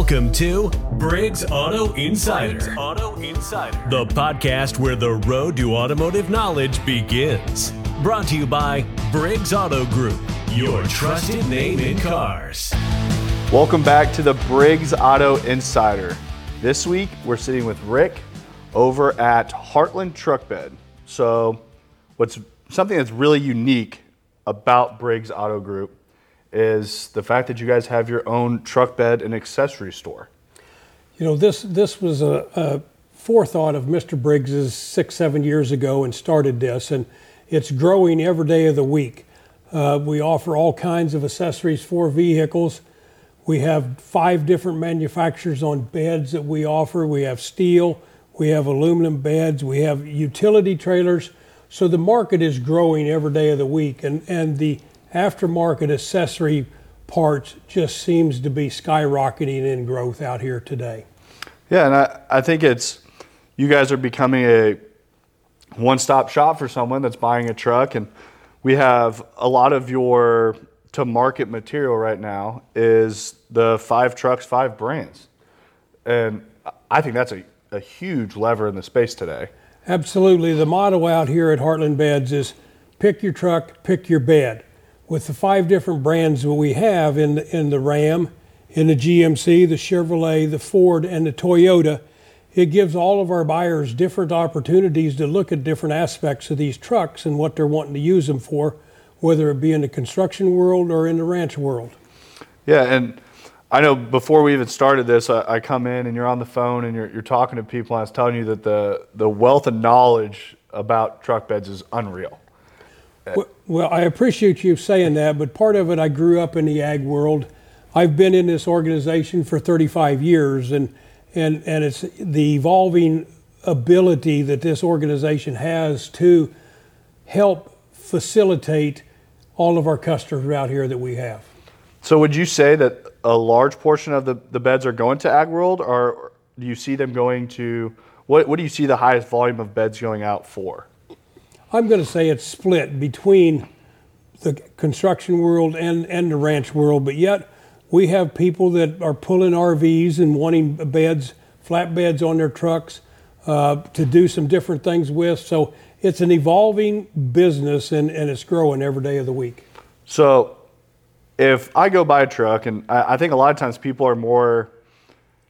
Welcome to Briggs Auto Insider. Auto Insider. The podcast where the road to automotive knowledge begins. Brought to you by Briggs Auto Group, your trusted name in cars. Welcome back to the Briggs Auto Insider. This week we're sitting with Rick over at Heartland Truck Bed. So, what's something that's really unique about Briggs Auto Group is the fact that you guys have your own truck bed and accessory store. You know, this this was a, a forethought of Mr. Briggs's six seven years ago and started this, and it's growing every day of the week. Uh, we offer all kinds of accessories for vehicles. We have five different manufacturers on beds that we offer. We have steel, we have aluminum beds, we have utility trailers. So the market is growing every day of the week, and, and the aftermarket accessory parts just seems to be skyrocketing in growth out here today. Yeah, and I, I think it's you guys are becoming a one stop shop for someone that's buying a truck. And we have a lot of your to market material right now is the five trucks, five brands. And I think that's a, a huge lever in the space today. Absolutely. The motto out here at Heartland Beds is pick your truck, pick your bed. With the five different brands that we have in the, in the Ram, in the GMC, the Chevrolet, the Ford, and the Toyota, it gives all of our buyers different opportunities to look at different aspects of these trucks and what they're wanting to use them for, whether it be in the construction world or in the ranch world. Yeah, and I know before we even started this, I, I, come in and you're on the phone and you're, you're talking to people, and I was telling you that the, the wealth of knowledge about truck beds is unreal. Well, well, I appreciate you saying that, but part of it, I grew up in the ag world. I've been in this organization for 35 years, and, and, and it's the evolving ability that this organization has to help facilitate all of our customers out here that we have. So would you say that a large portion of the, the beds are going to Ag World, or do you see them going to what, what do you see the highest volume of beds going out for? I'm going to say it's split between the construction world and, and the ranch world, but yet we have people that are pulling RVs and wanting beds, flat beds on their trucks uh, to do some different things with. So it's an evolving business and, and it's growing every day of the week. So if I go buy a truck, and I, I think a lot of times people are more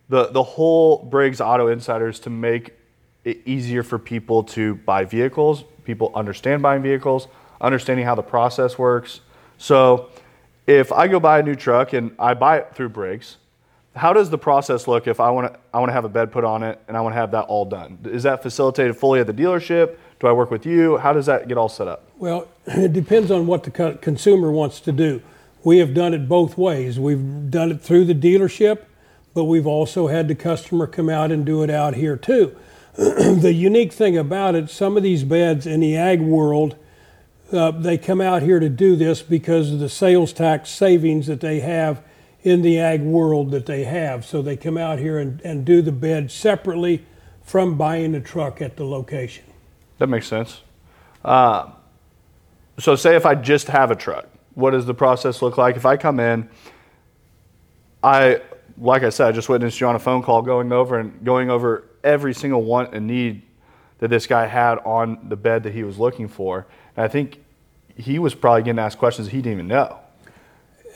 the the whole Briggs Auto Insiders to make it easier for people to buy vehicles. People understand buying vehicles, understanding how the process works. So if I go buy a new truck and I buy it through Briggs, how does the process look if I want to I want to have a bed put on it and I want to have that all done? Is that facilitated fully at the dealership? Do I work with you? How does that get all set up? Well, it depends on what the consumer wants to do we have done it both ways. We've done it through the dealership, but we've also had the customer come out and do it out here too. the unique thing about it, some of these beds in the ag world, uh, they come out here to do this because of the sales tax savings that they have in the ag world that they have. So they come out here and, and do the bed separately from buying the truck at the location. That makes sense. Uh, so, say if I just have a truck, what does the process look like? If I come in, I, like I said, I just witnessed you on a phone call going over and going over every single want and need that this guy had on the bed that he was looking for. And I think he was probably getting asked questions he didn't even know.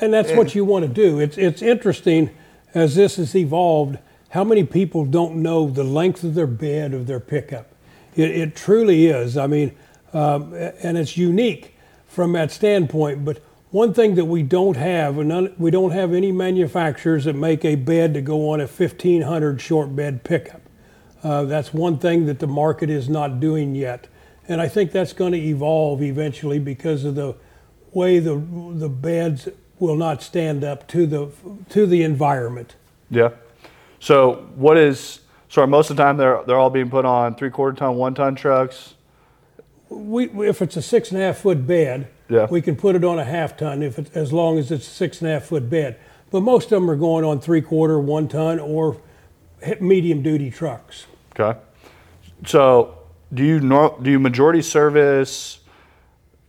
And that's and, what you want to do. It's, it's interesting as this has evolved how many people don't know the length of their bed of their pickup. It, it truly is. I mean, um, and it's unique from that standpoint. But one thing that we don't have, and we don't have any manufacturers that make a bed to go on a 1500 short bed pickup. Uh, that's one thing that the market is not doing yet. And I think that's going to evolve eventually because of the way the, the beds will not stand up to the, to the environment. Yeah. So what is, so most of the time they're, they're all being put on three quarter ton, one ton trucks? we, if it's a six and a half foot bed, yeah. we can put it on a half ton if it, as long as it's a six and a half foot bed. But most of them are going on three quarter, one ton, or medium duty trucks. Okay. So do you do you majority service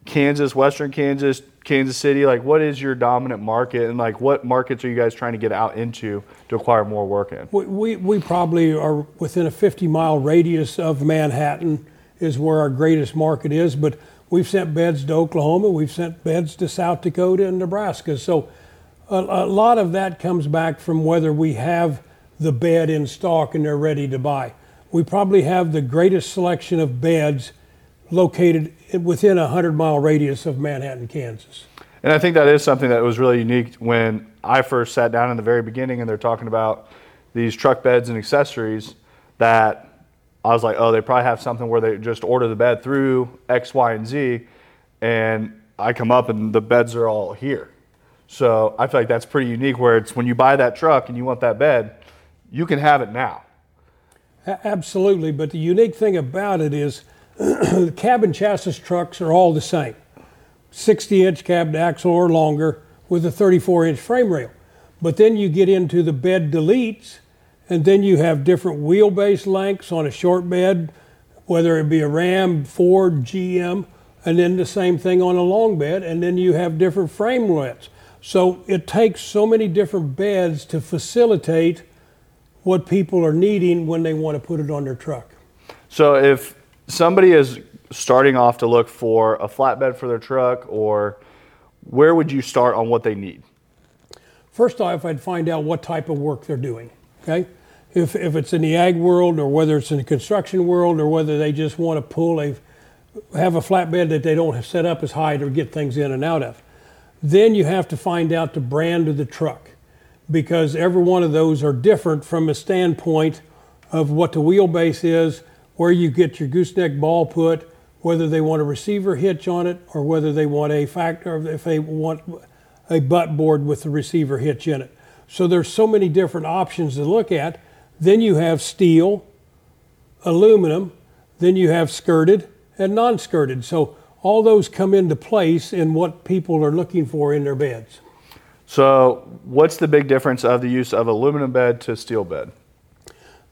Kansas, Western Kansas, Kansas City? Like, what is your dominant market, and like, what markets are you guys trying to get out into to acquire more work in? We, we, we probably are within a 50 mile radius of Manhattan is where our greatest market is, but we've sent beds to Oklahoma, we've sent beds to South Dakota and Nebraska. So a, a lot of that comes back from whether we have the bed in stock and they're ready to buy. We probably have the greatest selection of beds located within a 100 mile radius of Manhattan, Kansas. And I think that is something that was really unique when I first sat down in the very beginning and they're talking about these truck beds and accessories that I was like, oh, they probably have something where they just order the bed through X, Y, and Z. And I come up and the beds are all here. So I feel like that's pretty unique where it's when you buy that truck and you want that bed, you can have it now. Absolutely. But the unique thing about it is the cab and chassis trucks are all the same 60 inch cab to axle or longer with a 34 inch frame rail. But then you get into the bed deletes, and then you have different wheelbase lengths on a short bed, whether it be a Ram, Ford, GM, and then the same thing on a long bed, and then you have different frame widths. So it takes so many different beds to facilitate what people are needing when they want to put it on their truck. So if somebody is starting off to look for a flatbed for their truck, or where would you start on what they need? First off, I'd find out what type of work they're doing. Okay, if if it's in the ag world, or whether it's in the construction world, or whether they just want to pull a have a flatbed that they don't set up as high to get things in and out of. Then you have to find out the brand of the truck because every one of those are different from a standpoint of what the wheelbase is, where you get your gooseneck ball put, whether they want a receiver hitch on it or whether they want a factor, if they want a butt board with the receiver hitch in it. So there's so many different options to look at. Then you have steel, aluminum, then you have skirted and non-skirted. So all those come into place in what people are looking for in their beds. So what's the big difference of the use of aluminum bed to steel bed?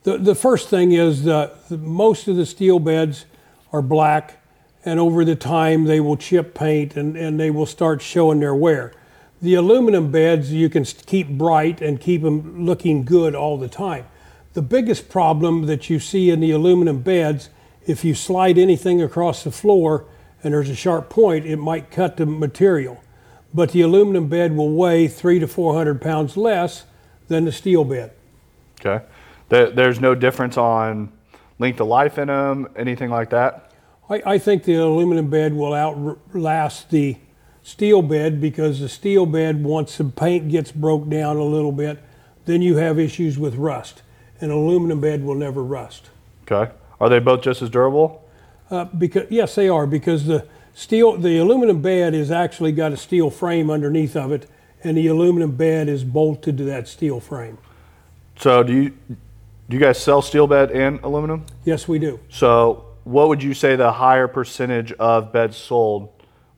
The, the first thing is that most of the steel beds are black, and over the time they will chip paint and, and they will start showing their wear. The aluminum beds you can keep bright and keep them looking good all the time. The biggest problem that you see in the aluminum beds, if you slide anything across the floor and there's a sharp point, it might cut the material. But the aluminum bed will weigh three to 400 pounds less than the steel bed. Okay. There's no difference on length of life in them, anything like that? I, I think the aluminum bed will outlast the steel bed because the steel bed, once the paint gets broke down a little bit, then you have issues with rust. An aluminum bed will never rust. Okay. Are they both just as durable? Uh, because yes, they are. Because the steel, the aluminum bed is actually got a steel frame underneath of it, and the aluminum bed is bolted to that steel frame. So do you do you guys sell steel bed and aluminum? Yes, we do. So, what would you say the higher percentage of beds sold?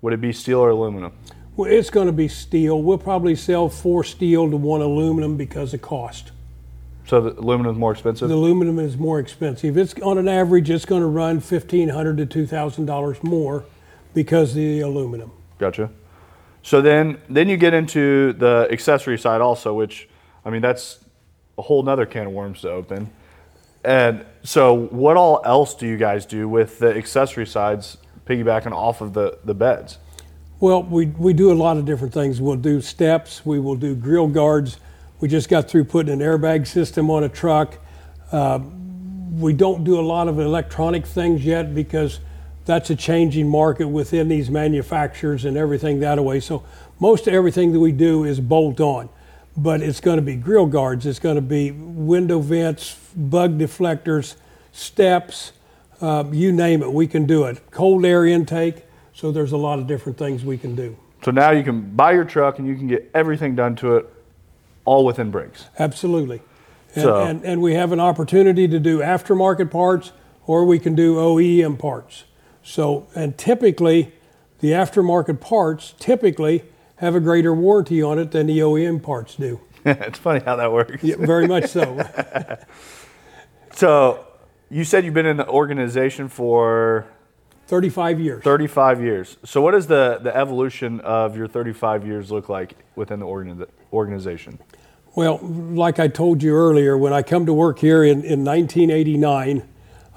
Would it be steel or aluminum? Well, it's going to be steel. We'll probably sell four steel to one aluminum because of cost. So the aluminum is more expensive. The aluminum is more expensive. It's on an average, it's going to run fifteen hundred to two thousand dollars more because of the aluminum. Gotcha. So then, then you get into the accessory side also, which I mean that's a whole nother can of worms to open. And so, what all else do you guys do with the accessory sides, piggybacking off of the, the beds? Well, we, we do a lot of different things. We'll do steps, we will do grill guards. We just got through putting an airbag system on a truck. Uh, we don't do a lot of electronic things yet because that's a changing market within these manufacturers and everything that way. So, most everything that we do is bolt on but it's going to be grill guards, it's going to be window vents, bug deflectors, steps, uh, you name it, we can do it. Cold air intake, so there's a lot of different things we can do. So now you can buy your truck and you can get everything done to it all within Briggs. Absolutely. And, so. and, and we have an opportunity to do aftermarket parts or we can do OEM parts. So, and typically, the aftermarket parts typically have a greater warranty on it than the OEM parts do. it's funny how that works. Yeah, very much so. so, you said you've been in the organization for 35 years. 35 years. So, what does the, the evolution of your 35 years look like within the organi- organization? Well, like I told you earlier, when I come to work here in, in 1989,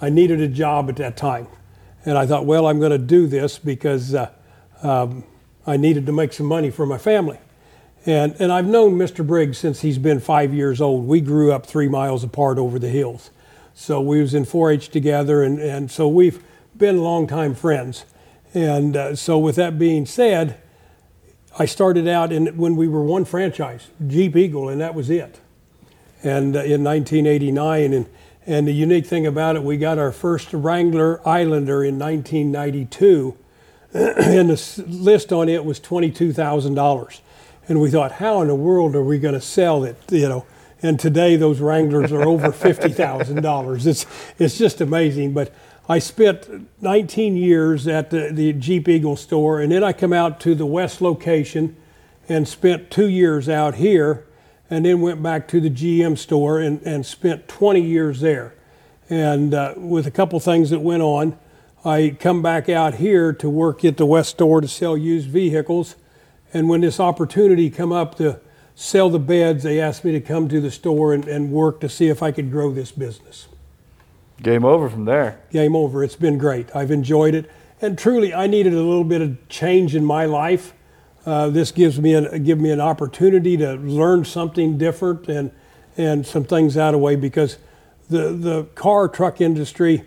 I needed a job at that time. And I thought, well, I'm going to do this because uh, um, I needed to make some money for my family. And, and I've known Mr. Briggs since he's been five years old. We grew up three miles apart over the hills. So we was in 4-H together, and, and so we've been longtime friends. And uh, so with that being said, I started out in, when we were one franchise, Jeep Eagle, and that was it. And uh, in 1989, and, and the unique thing about it, we got our first Wrangler Islander in 1992, and the list on it was $22,000. And we thought, how in the world are we going to sell it? You know, and today those Wranglers are over $50,000. It's, it's just amazing. But I spent 19 years at the, the Jeep Eagle store, and then I come out to the West location and spent two years out here, and then went back to the GM store and, and spent 20 years there. And uh, with a couple things that went on, I come back out here to work at the West store to sell used vehicles and when this opportunity come up to sell the beds, they asked me to come to the store and, and work to see if I could grow this business. Game over from there. Game over. It's been great. I've enjoyed it. And truly, I needed a little bit of change in my life. Uh, this gives me an, give me an opportunity to learn something different and, and some things out of the way because the, the car truck industry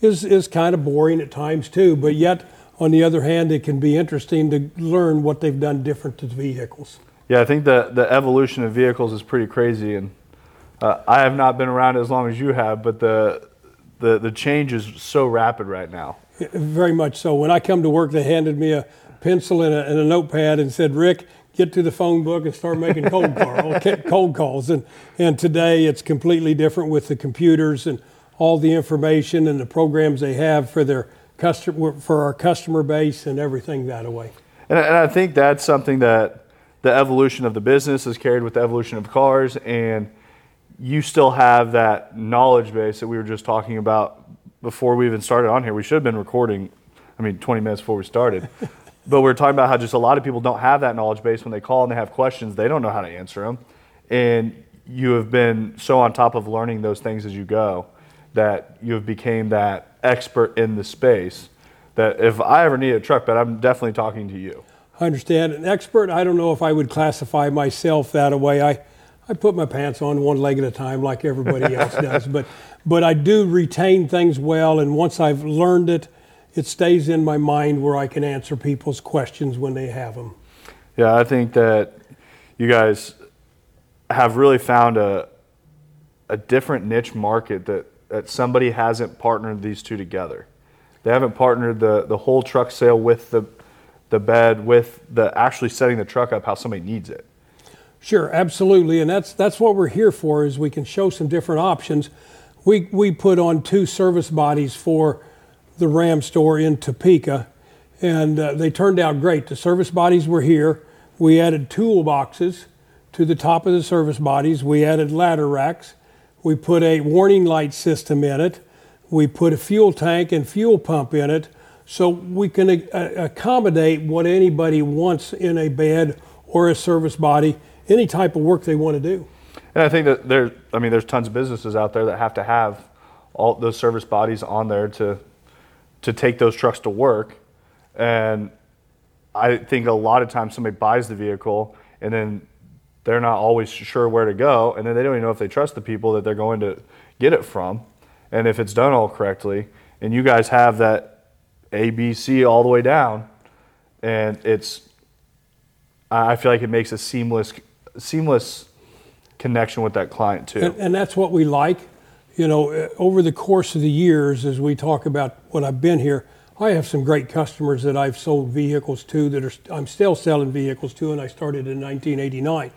is, is kind of boring at times too, but yet on the other hand, it can be interesting to learn what they've done different to vehicles. Yeah, I think the, the evolution of vehicles is pretty crazy. And uh, I have not been around as long as you have, but the, the, the change is so rapid right now. Very much so. When I come to work, they handed me a pencil and a, and a notepad and said, Rick, get to the phone book and start making cold, call, cold calls. And, and today it's completely different with the computers and all the information and the programs they have for their customer for our customer base and everything that way. And, and I think that's something that the evolution of the business is carried with the evolution of cars, and you still have that knowledge base that we were just talking about before we even started on here. We should have been recording, I mean, 20 minutes before we started. but we are talking about how just a lot of people don't have that knowledge base when they call and they have questions, they don't know how to answer them. And you have been so on top of learning those things as you go that you have became that expert in the space that if I ever need a truck bed, I'm definitely talking to you. I understand. An expert, I don't know if I would classify myself that way. I, I put my pants on one leg at a time like everybody else does, but, but I do retain things well, and once I've learned it, it stays in my mind where I can answer people's questions when they have them. Yeah, I think that you guys have really found a, a different niche market that that somebody hasn't partnered these two together. They haven't partnered the, the whole truck sale with the, the bed, with the actually setting the truck up how somebody needs it. Sure, absolutely, and that's that's what we're here for. Is we can show some different options. We we put on two service bodies for the Ram store in Topeka, and uh, they turned out great. The service bodies were here. We added toolboxes to the top of the service bodies. We added ladder racks. We put a warning light system in it. We put a fuel tank and fuel pump in it so we can a- accommodate what anybody wants in a bed or a service body, any type of work they want to do. And I think that there, I mean, there's tons of businesses out there that have to have all those service bodies on there to to take those trucks to work. And I think a lot of times somebody buys the vehicle and then they're not always sure where to go, and then they don't even know if they trust the people that they're going to get it from, and if it's done all correctly. And you guys have that ABC all the way down, and it's. I feel like it makes a seamless, seamless connection with that client too. And, and that's what we like. You know, over the course of the years, as we talk about what I've been here, I have some great customers that I've sold vehicles to that are I'm still selling vehicles to, and I started in 1989.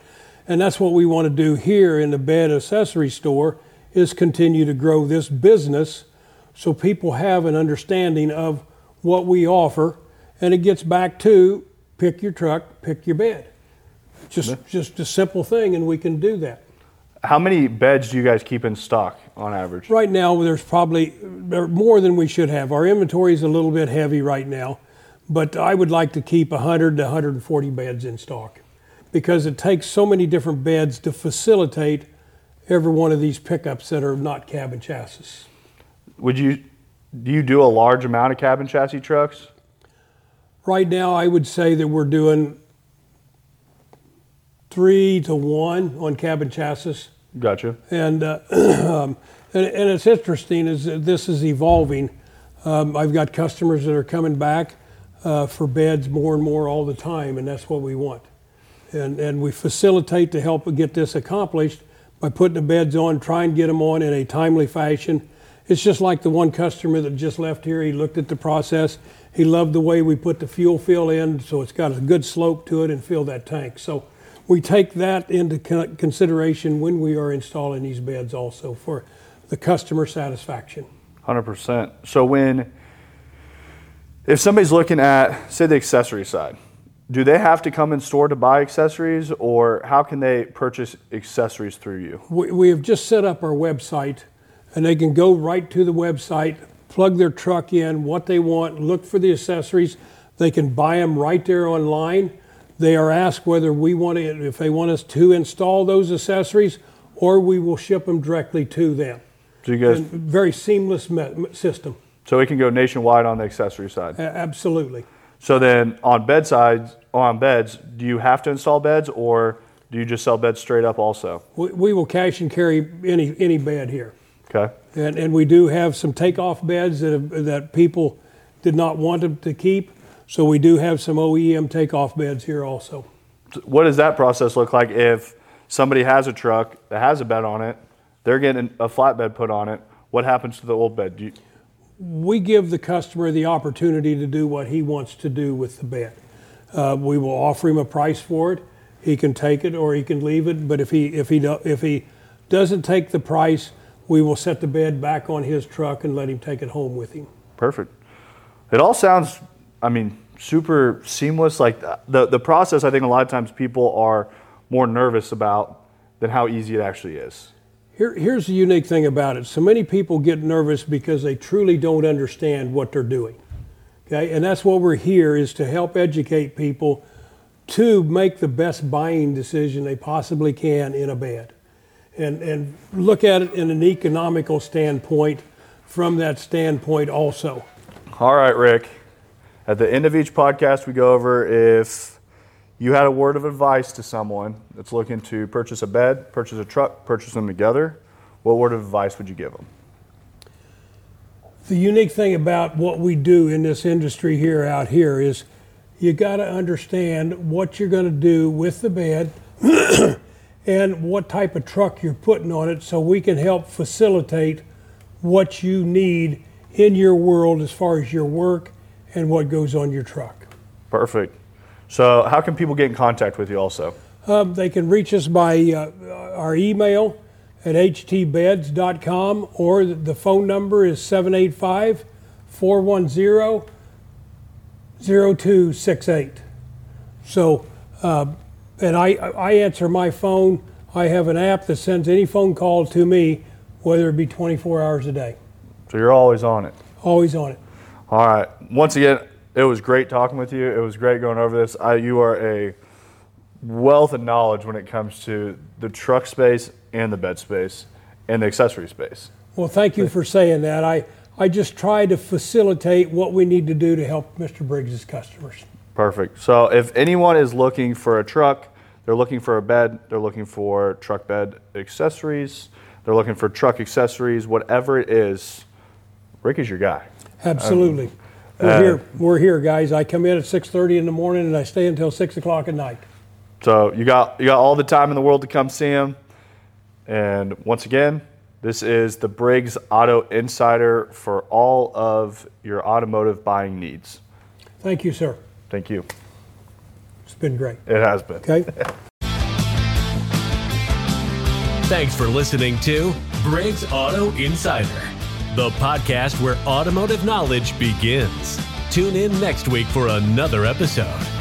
And that's what we want to do here in the bed accessory store is continue to grow this business so people have an understanding of what we offer. And it gets back to pick your truck, pick your bed. Just, yeah. just a simple thing, and we can do that. How many beds do you guys keep in stock on average? Right now, there's probably more than we should have. Our inventory is a little bit heavy right now, but I would like to keep 100 to 140 beds in stock because it takes so many different beds to facilitate every one of these pickups that are not cab and chassis. Would you do you do a large amount of cab and chassis trucks? Right now, I would say that we're doing three to one on cab and chassis. Gotcha. And, uh, um, and, and it's interesting as this is evolving. Um, I've got customers that are coming back uh, for beds more and more all the time, and that's what we want. And, and we facilitate to help get this accomplished by putting the beds on, try and get them on in a timely fashion. It's just like the one customer that just left here. He looked at the process. He loved the way we put the fuel fill in, so it's got a good slope to it and fill that tank. So we take that into consideration when we are installing these beds also for the customer satisfaction. 100%. So when if somebody's looking at say the accessory side, do they have to come in store to buy accessories or how can they purchase accessories through you? We, we have just set up our website and they can go right to the website, plug their truck in, what they want, look for the accessories. They can buy them right there online they are asked whether we want to, if they want us to install those accessories, or we will ship them directly to them. So you guys, and very seamless me- system. So it can go nationwide on the accessory side. A- absolutely. So then on bedsides, on beds, do you have to install beds, or do you just sell beds straight up also? We, we will cash and carry any any bed here. Okay. And and we do have some takeoff beds that have, that people did not want them to keep so we do have some OEM takeoff beds here also. What does that process look like if somebody has a truck that has a bed on it, they're getting a flatbed put on it, what happens to the old bed? You... we give the customer the opportunity to do what he wants to do with the bed. Uh, we will offer him a price for it. He can take it or he can leave it. But if he if he do, if he doesn't take the price, we will set the bed back on his truck and let him take it home with him. Perfect. It all sounds I mean, super seamless. Like uh, the, the process, I think a lot of times people are more nervous about than how easy it actually is. Here, here's the unique thing about it. So many people get nervous because they truly don't understand what they're doing. Okay, and that's what we're here is to help educate people to make the best buying decision they possibly can in a bed. And, and look at it in an economical standpoint from that standpoint also. All right, Rick. At the end of each podcast, we go over if you had a word of advice to someone that's looking to purchase a bed, purchase a truck, purchase them together, what word of advice would you give them? The unique thing about what we do in this industry here out here is you got to understand what you're going to do with the bed and what type of truck you're putting on it so we can help facilitate what you need in your world as far as your work and what goes on your truck. Perfect. So, how can people get in contact with you also? Um, they can reach us by uh, our email at htbeds.com or the phone number is 785 410 0268. So, uh, and I, I answer my phone. I have an app that sends any phone call to me, whether it be 24 hours a day. So, you're always on it? Always on it. All right. Once again, it was great talking with you. It was great going over this. I, you are a wealth of knowledge when it comes to the truck space and the bed space and the accessory space. Well, thank you for saying that. I, I just try to facilitate what we need to do to help Mr. Briggs' customers. Perfect. So if anyone is looking for a truck, they're looking for a bed, they're looking for truck bed accessories, they're looking for truck accessories, whatever it is, Rick is your guy. Absolutely. Um, we're uh, here. We're here, guys. I come in at 6:30 in the morning and I stay until six o'clock at night. So you got you got all the time in the world to come see him. And once again, this is the Briggs Auto Insider for all of your automotive buying needs. Thank you, sir. Thank you. It's been great. It has been. Okay. Thanks for listening to Briggs Auto Insider the podcast where automotive knowledge begins. Tune in next week for another episode.